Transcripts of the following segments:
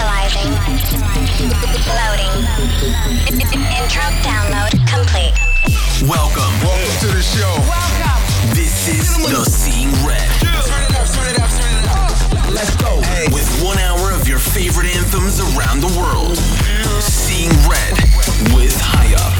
Initializing. Loading. Intro download complete. Welcome. Welcome to the show. Welcome. This is the Seeing Red. Turn it up, turn it up, turn it up. Let's go. With one hour of your favorite anthems around the world. Seeing Red with Highup.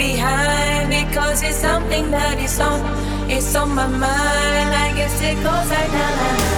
behind because it's something that is on, it's on my mind. I guess it goes like that.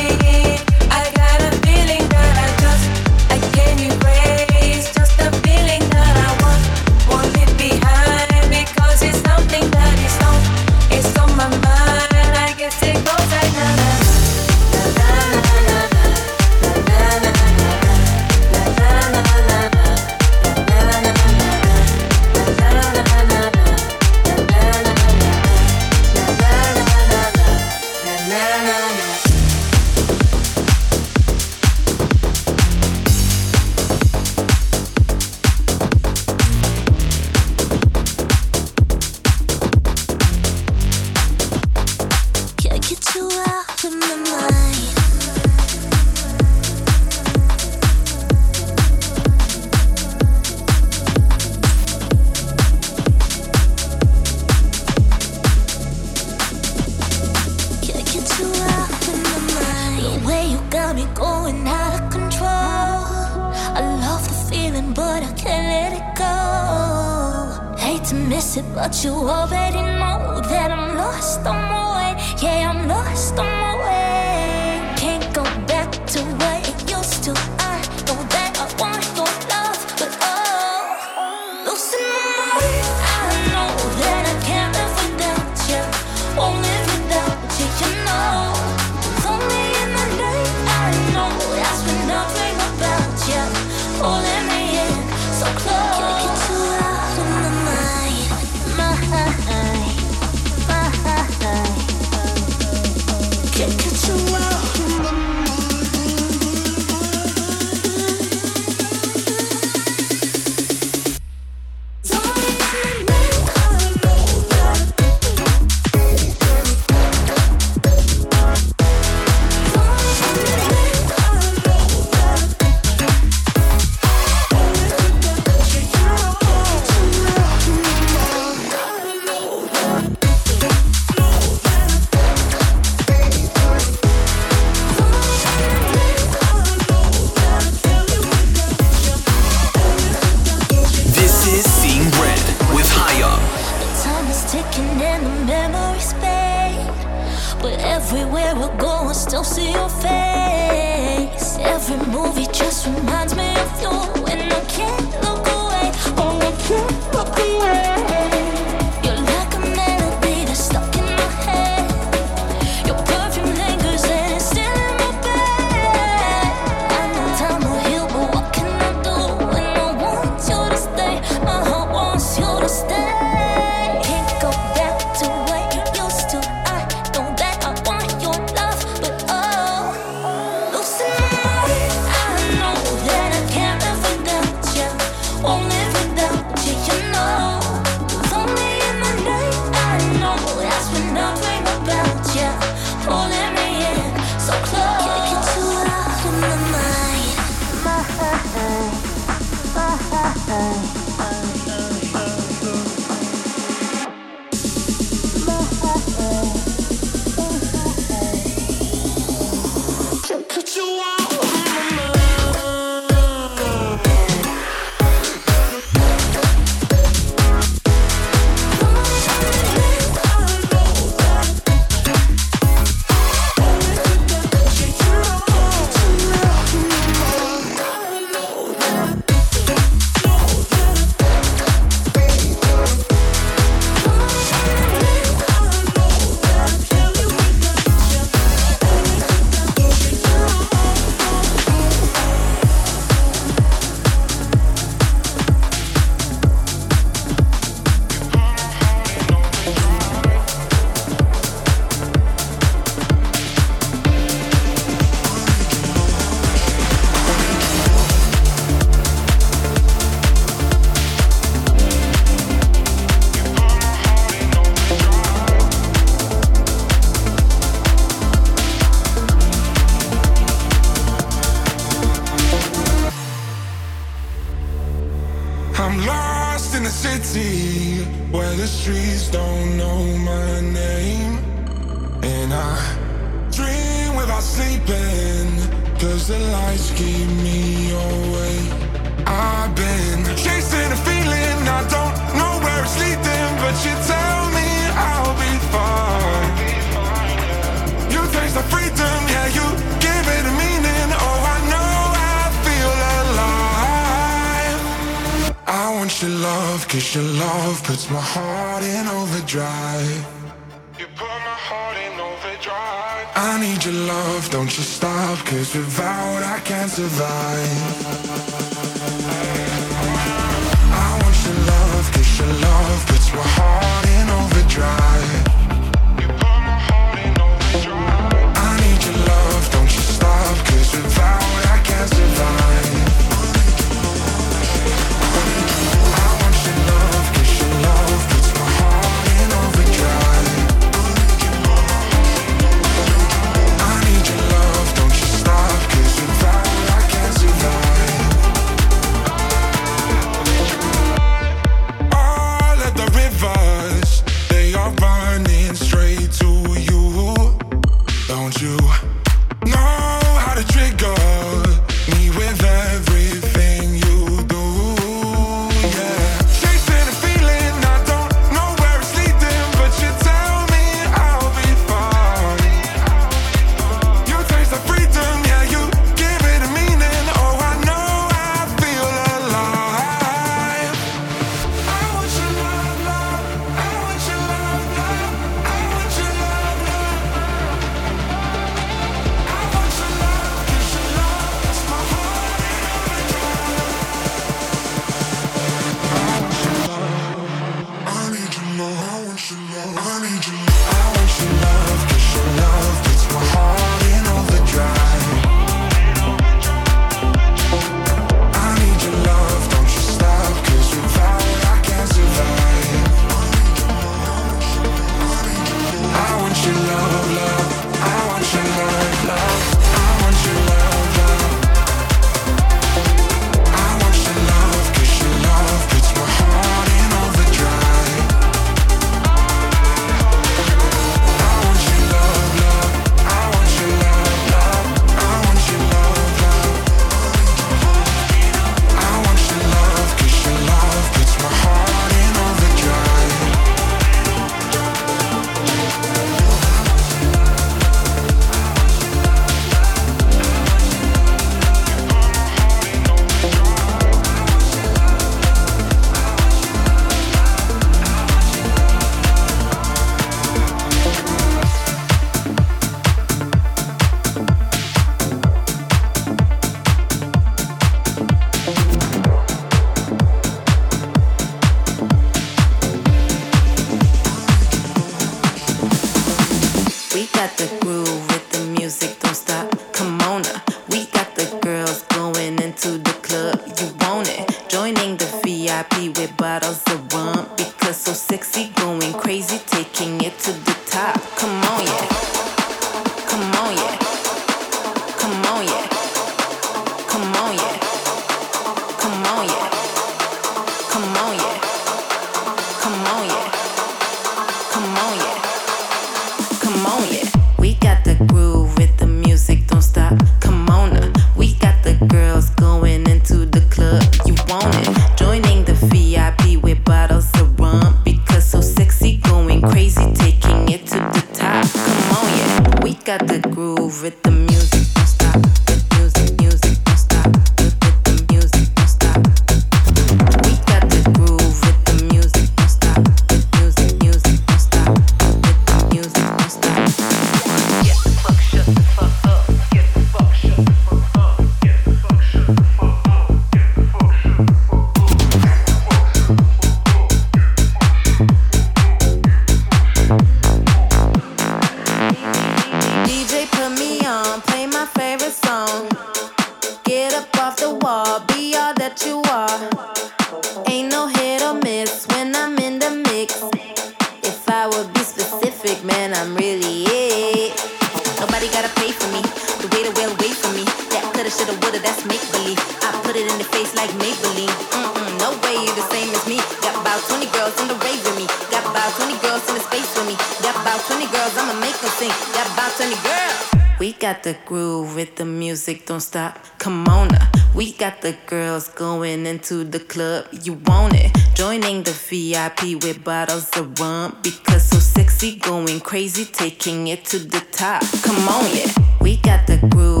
up, you want it. Joining the VIP with bottles of rum because so sexy, going crazy, taking it to the top. Come on, yeah, we got the groove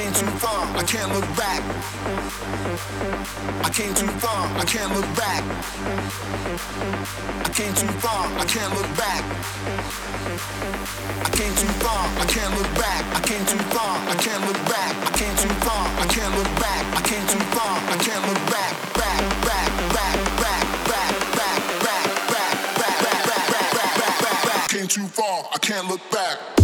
came too far, I can't look back. I came too far, I can't look back. I came too far, I can't look back. I came too far, I can't look back. I came too far, I can't look back. I came too far, I can't look back. I came too far, I can't look back. Back, back, back, back, back, back, back, back, back, back, back, back, back, back. Came too far, I can't look back.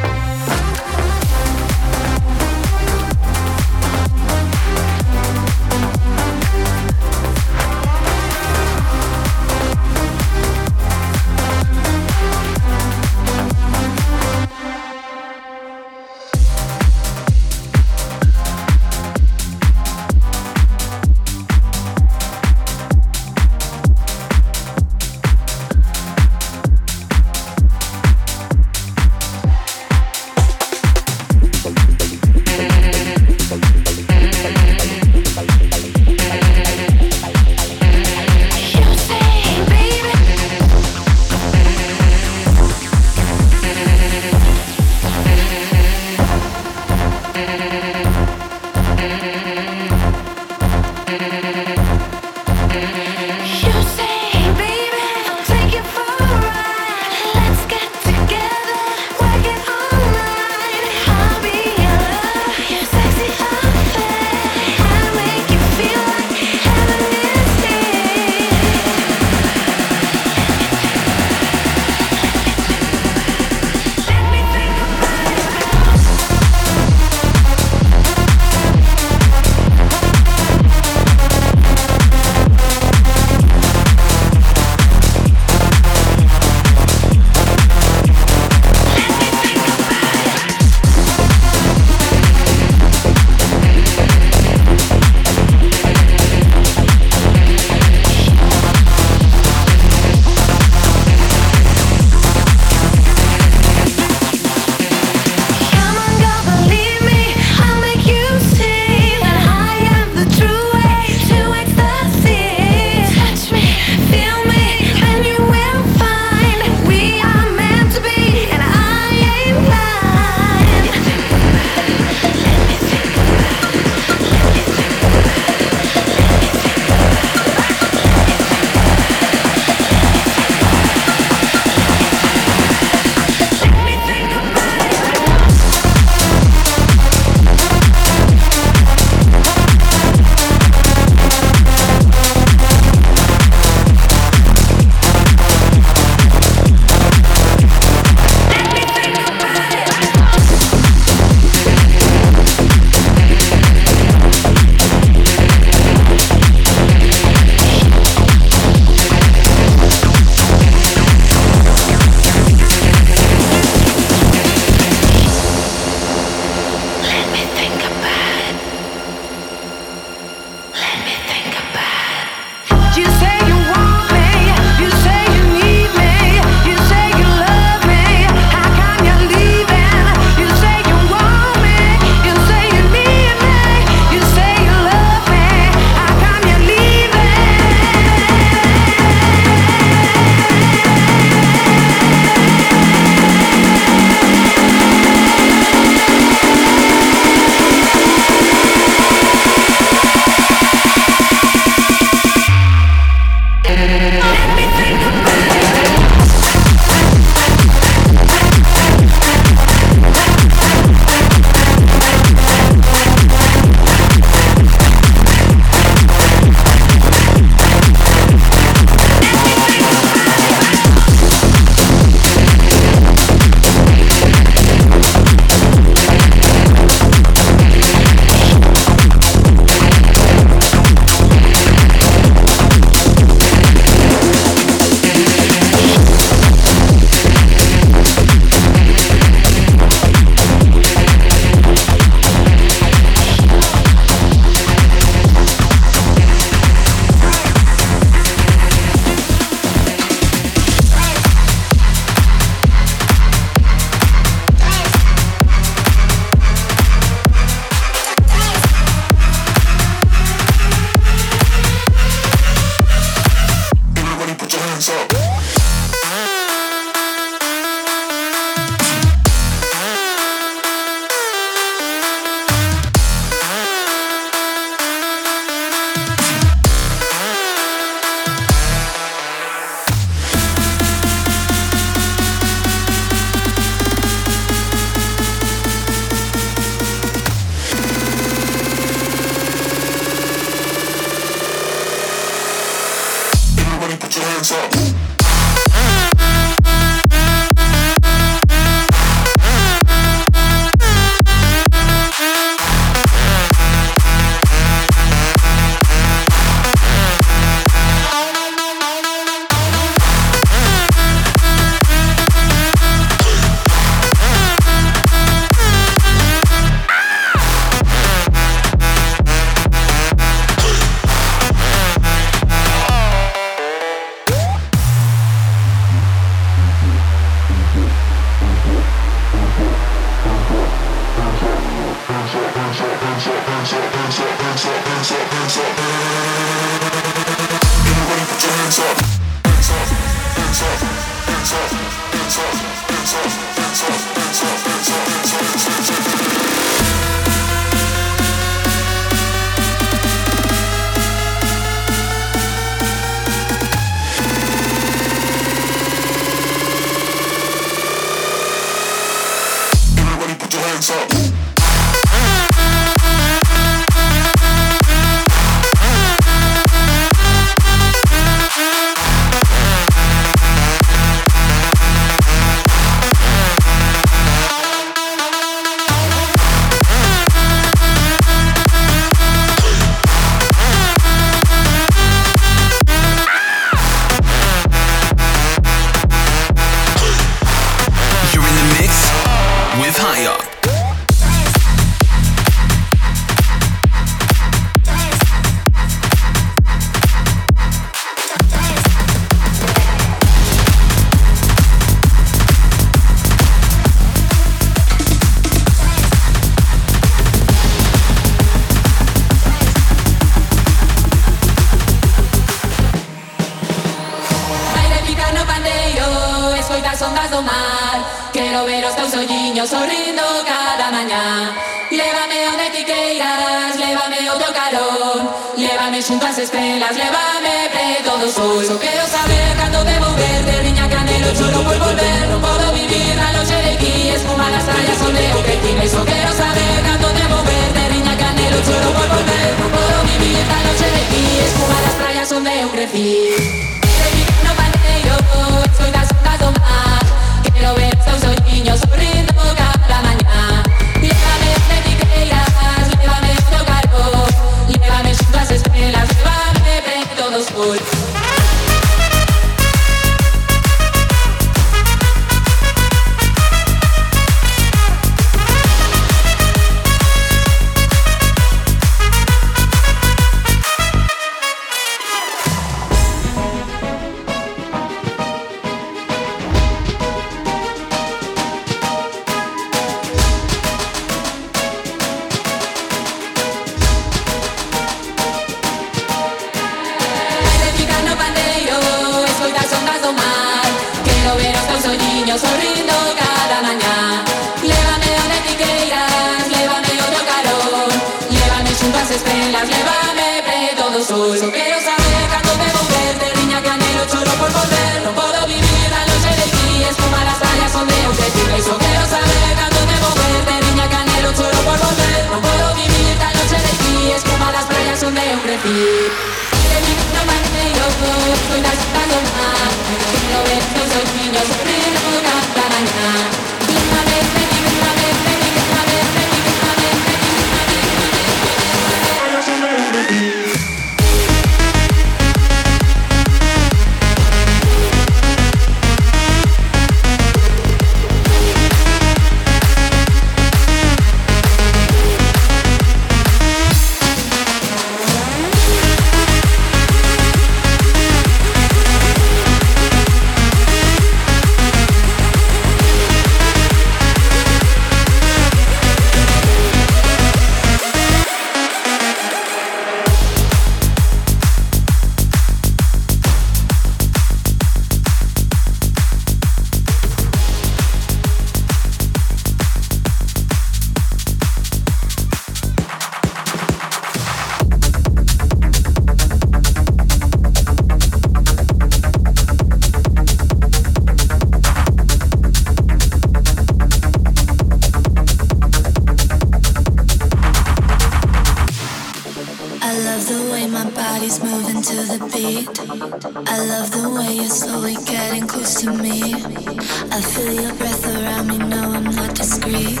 I love the way you're slowly getting close to me. I feel your breath around me, no, I'm not discreet.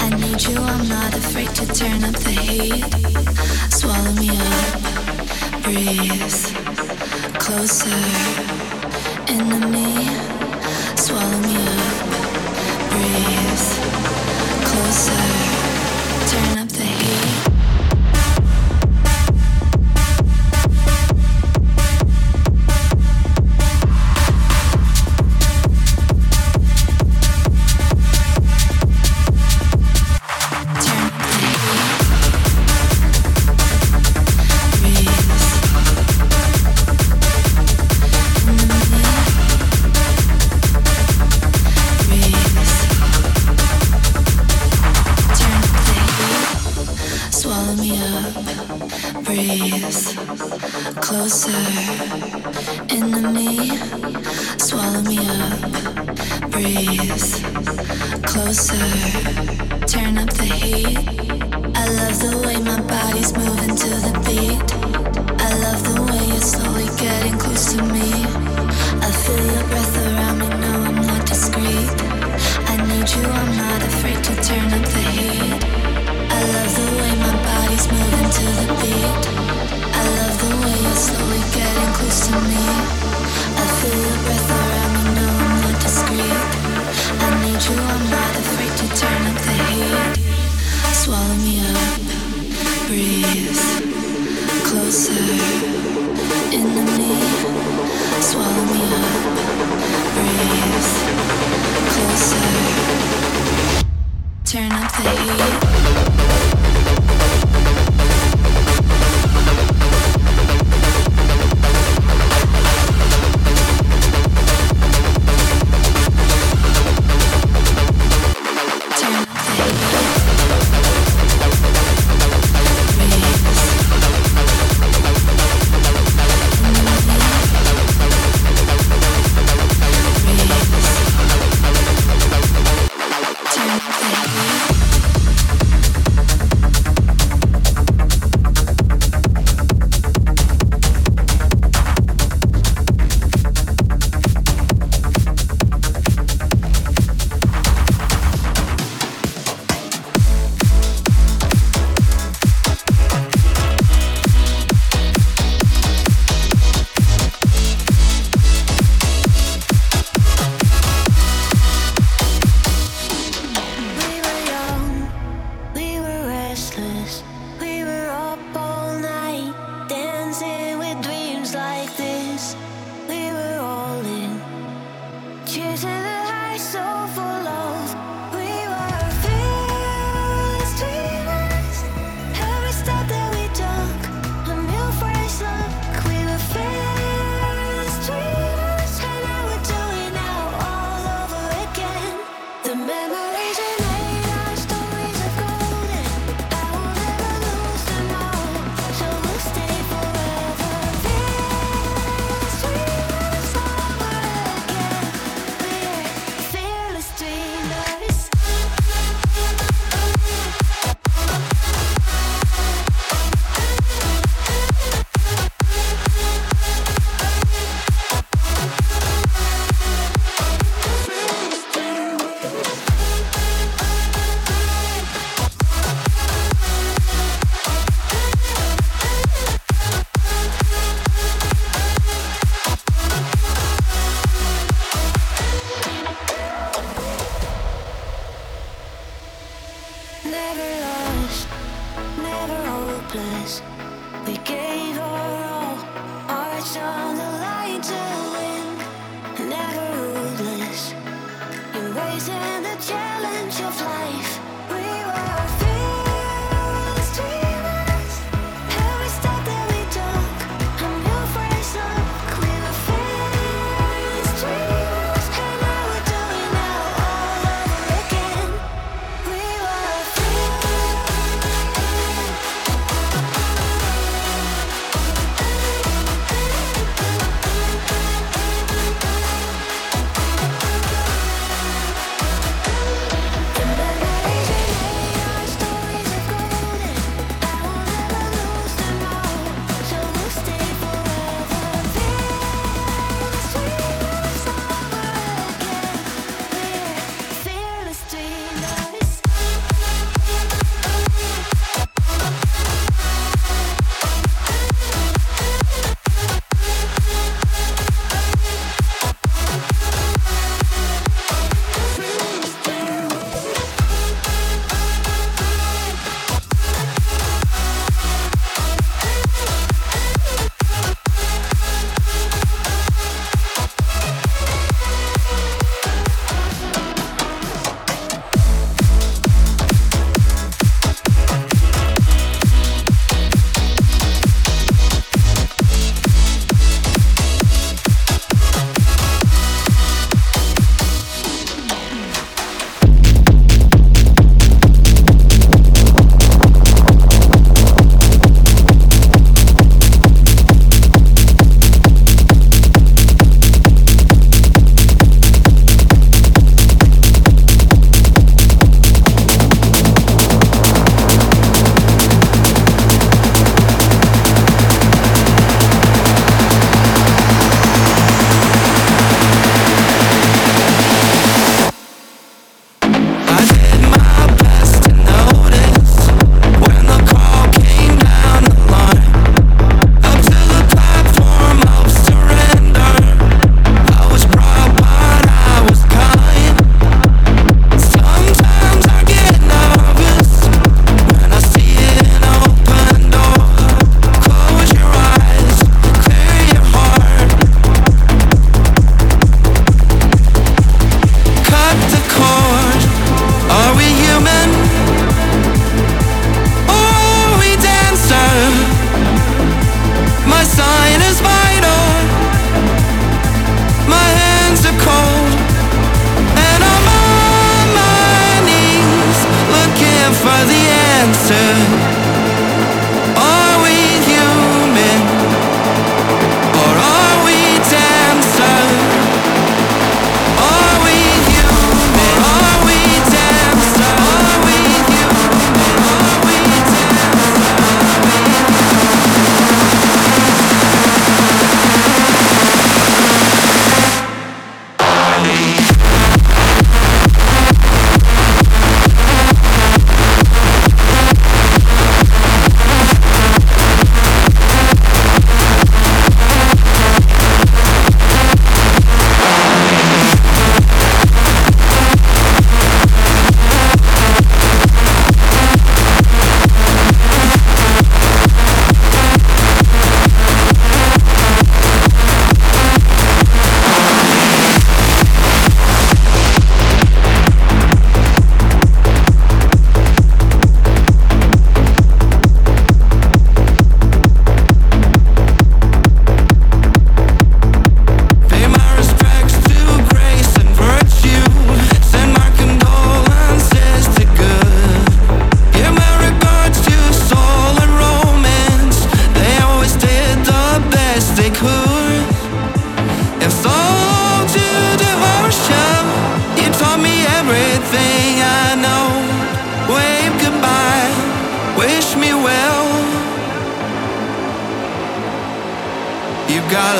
I need you, I'm not afraid to turn up the heat. Swallow me up, breathe closer, in enemy.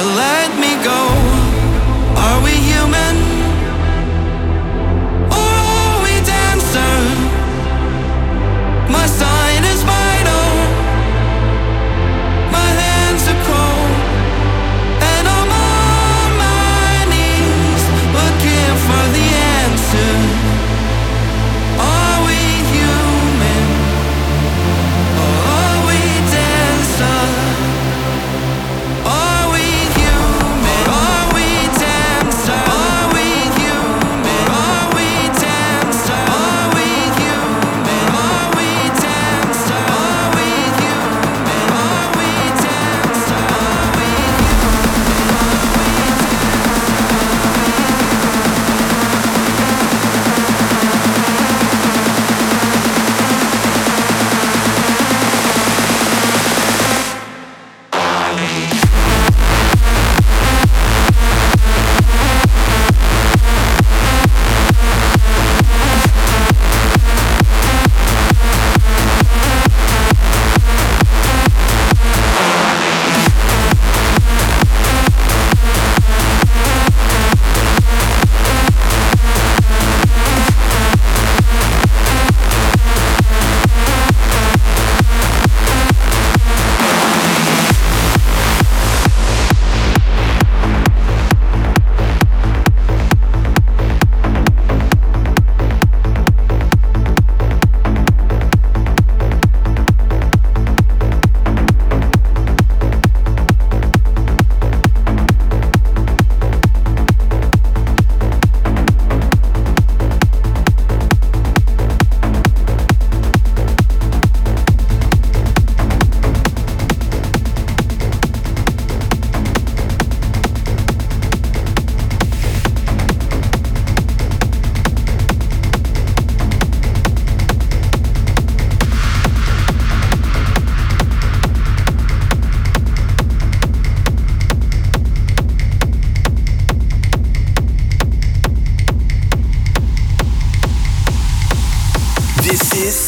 let me go. Are we human?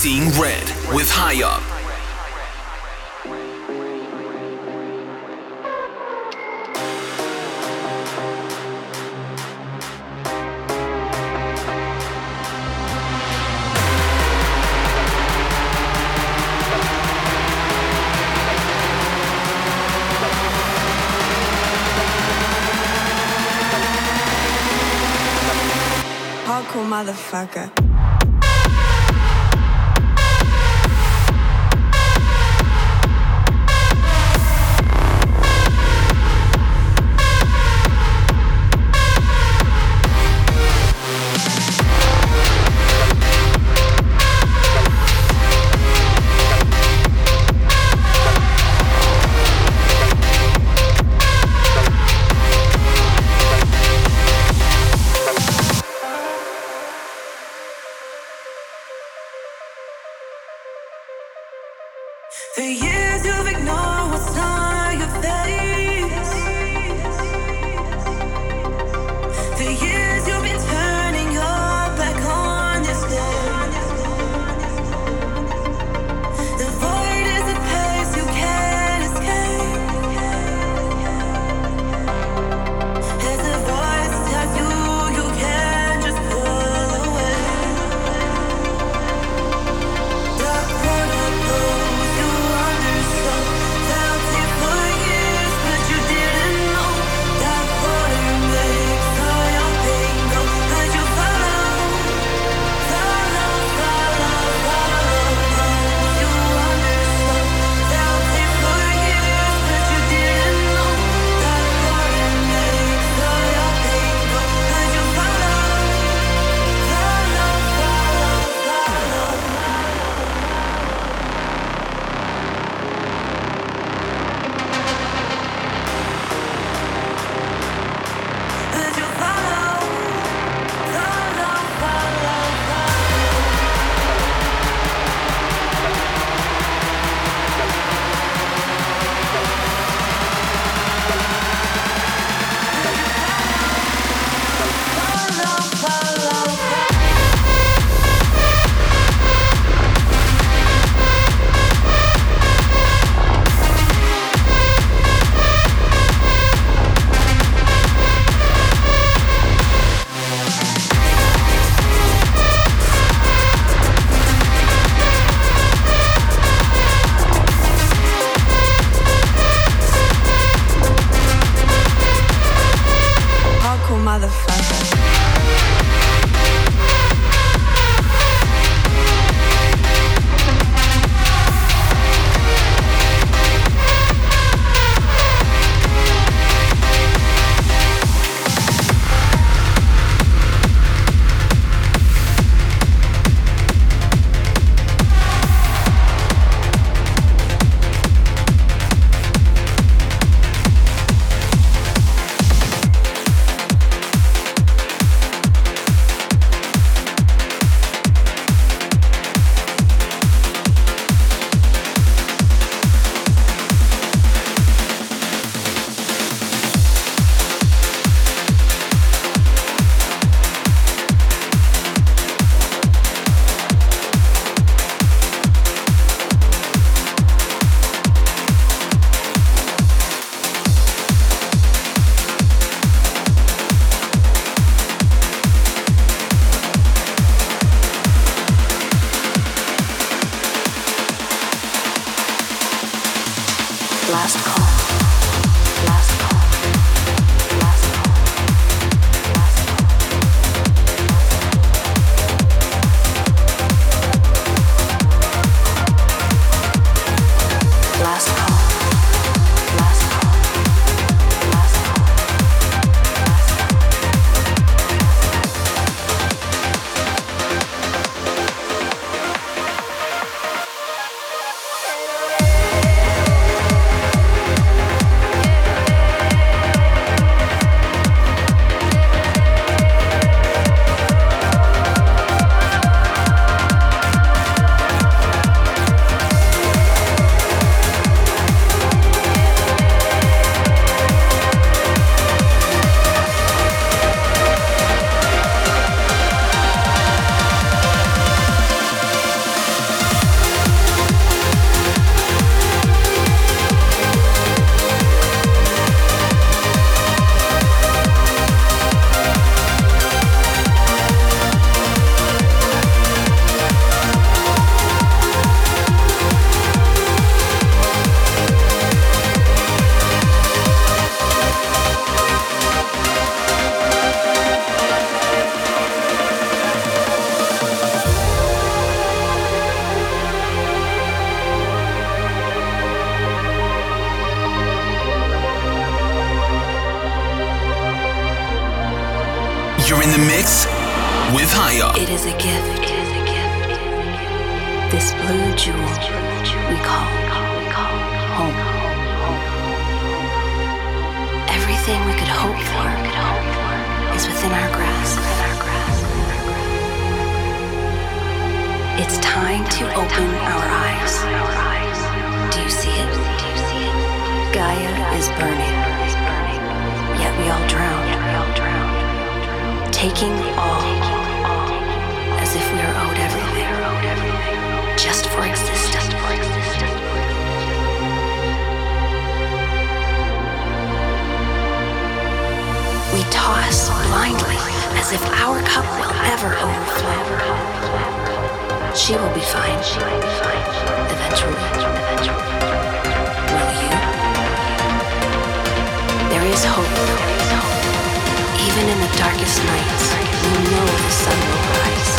Seeing Red with Highup. Hardcore motherfucker. toss blindly as if our cup will ever overflow. She will be fine eventually. Will you? There is hope. Even in the darkest nights, you know the sun will rise.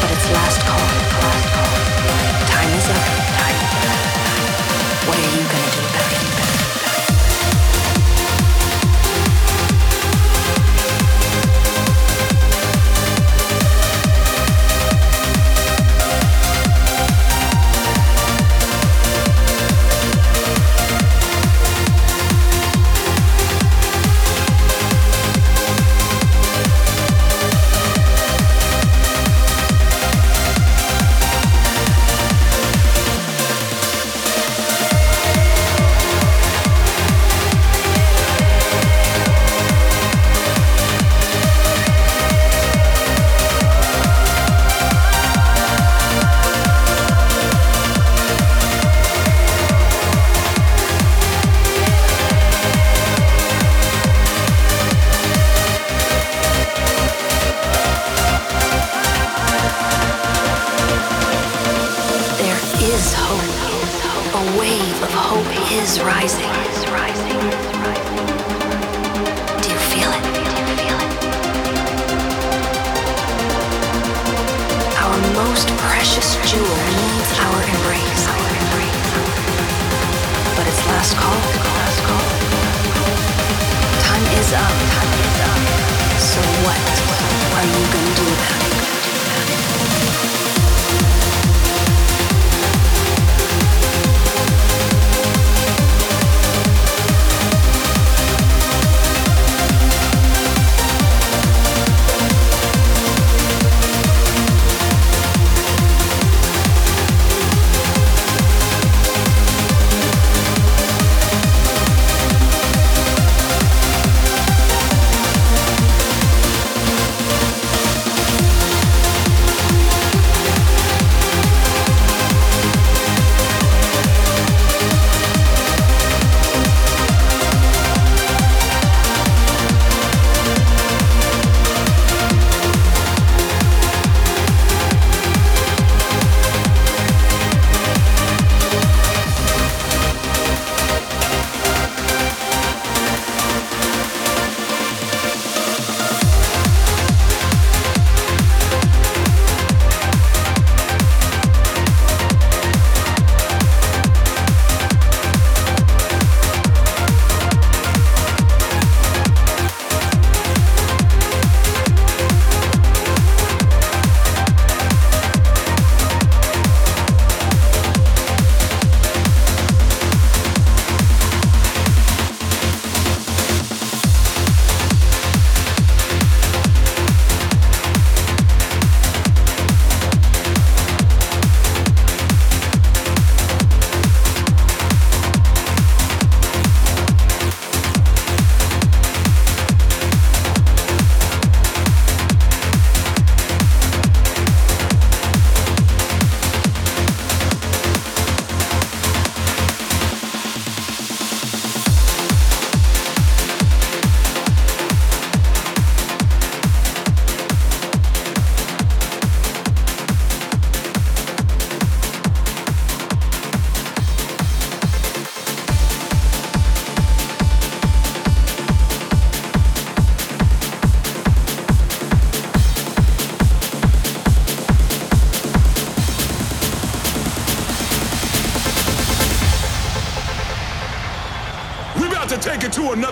But it's last call. Time is up. What are you?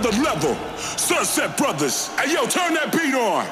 Another level. Sunset Brothers. Hey, yo, turn that beat on.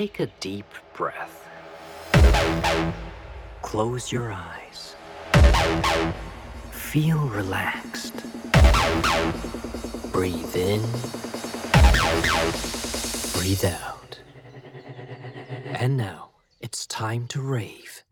Take a deep breath. Close your eyes. Feel relaxed. Breathe in. Breathe out. And now, it's time to rave.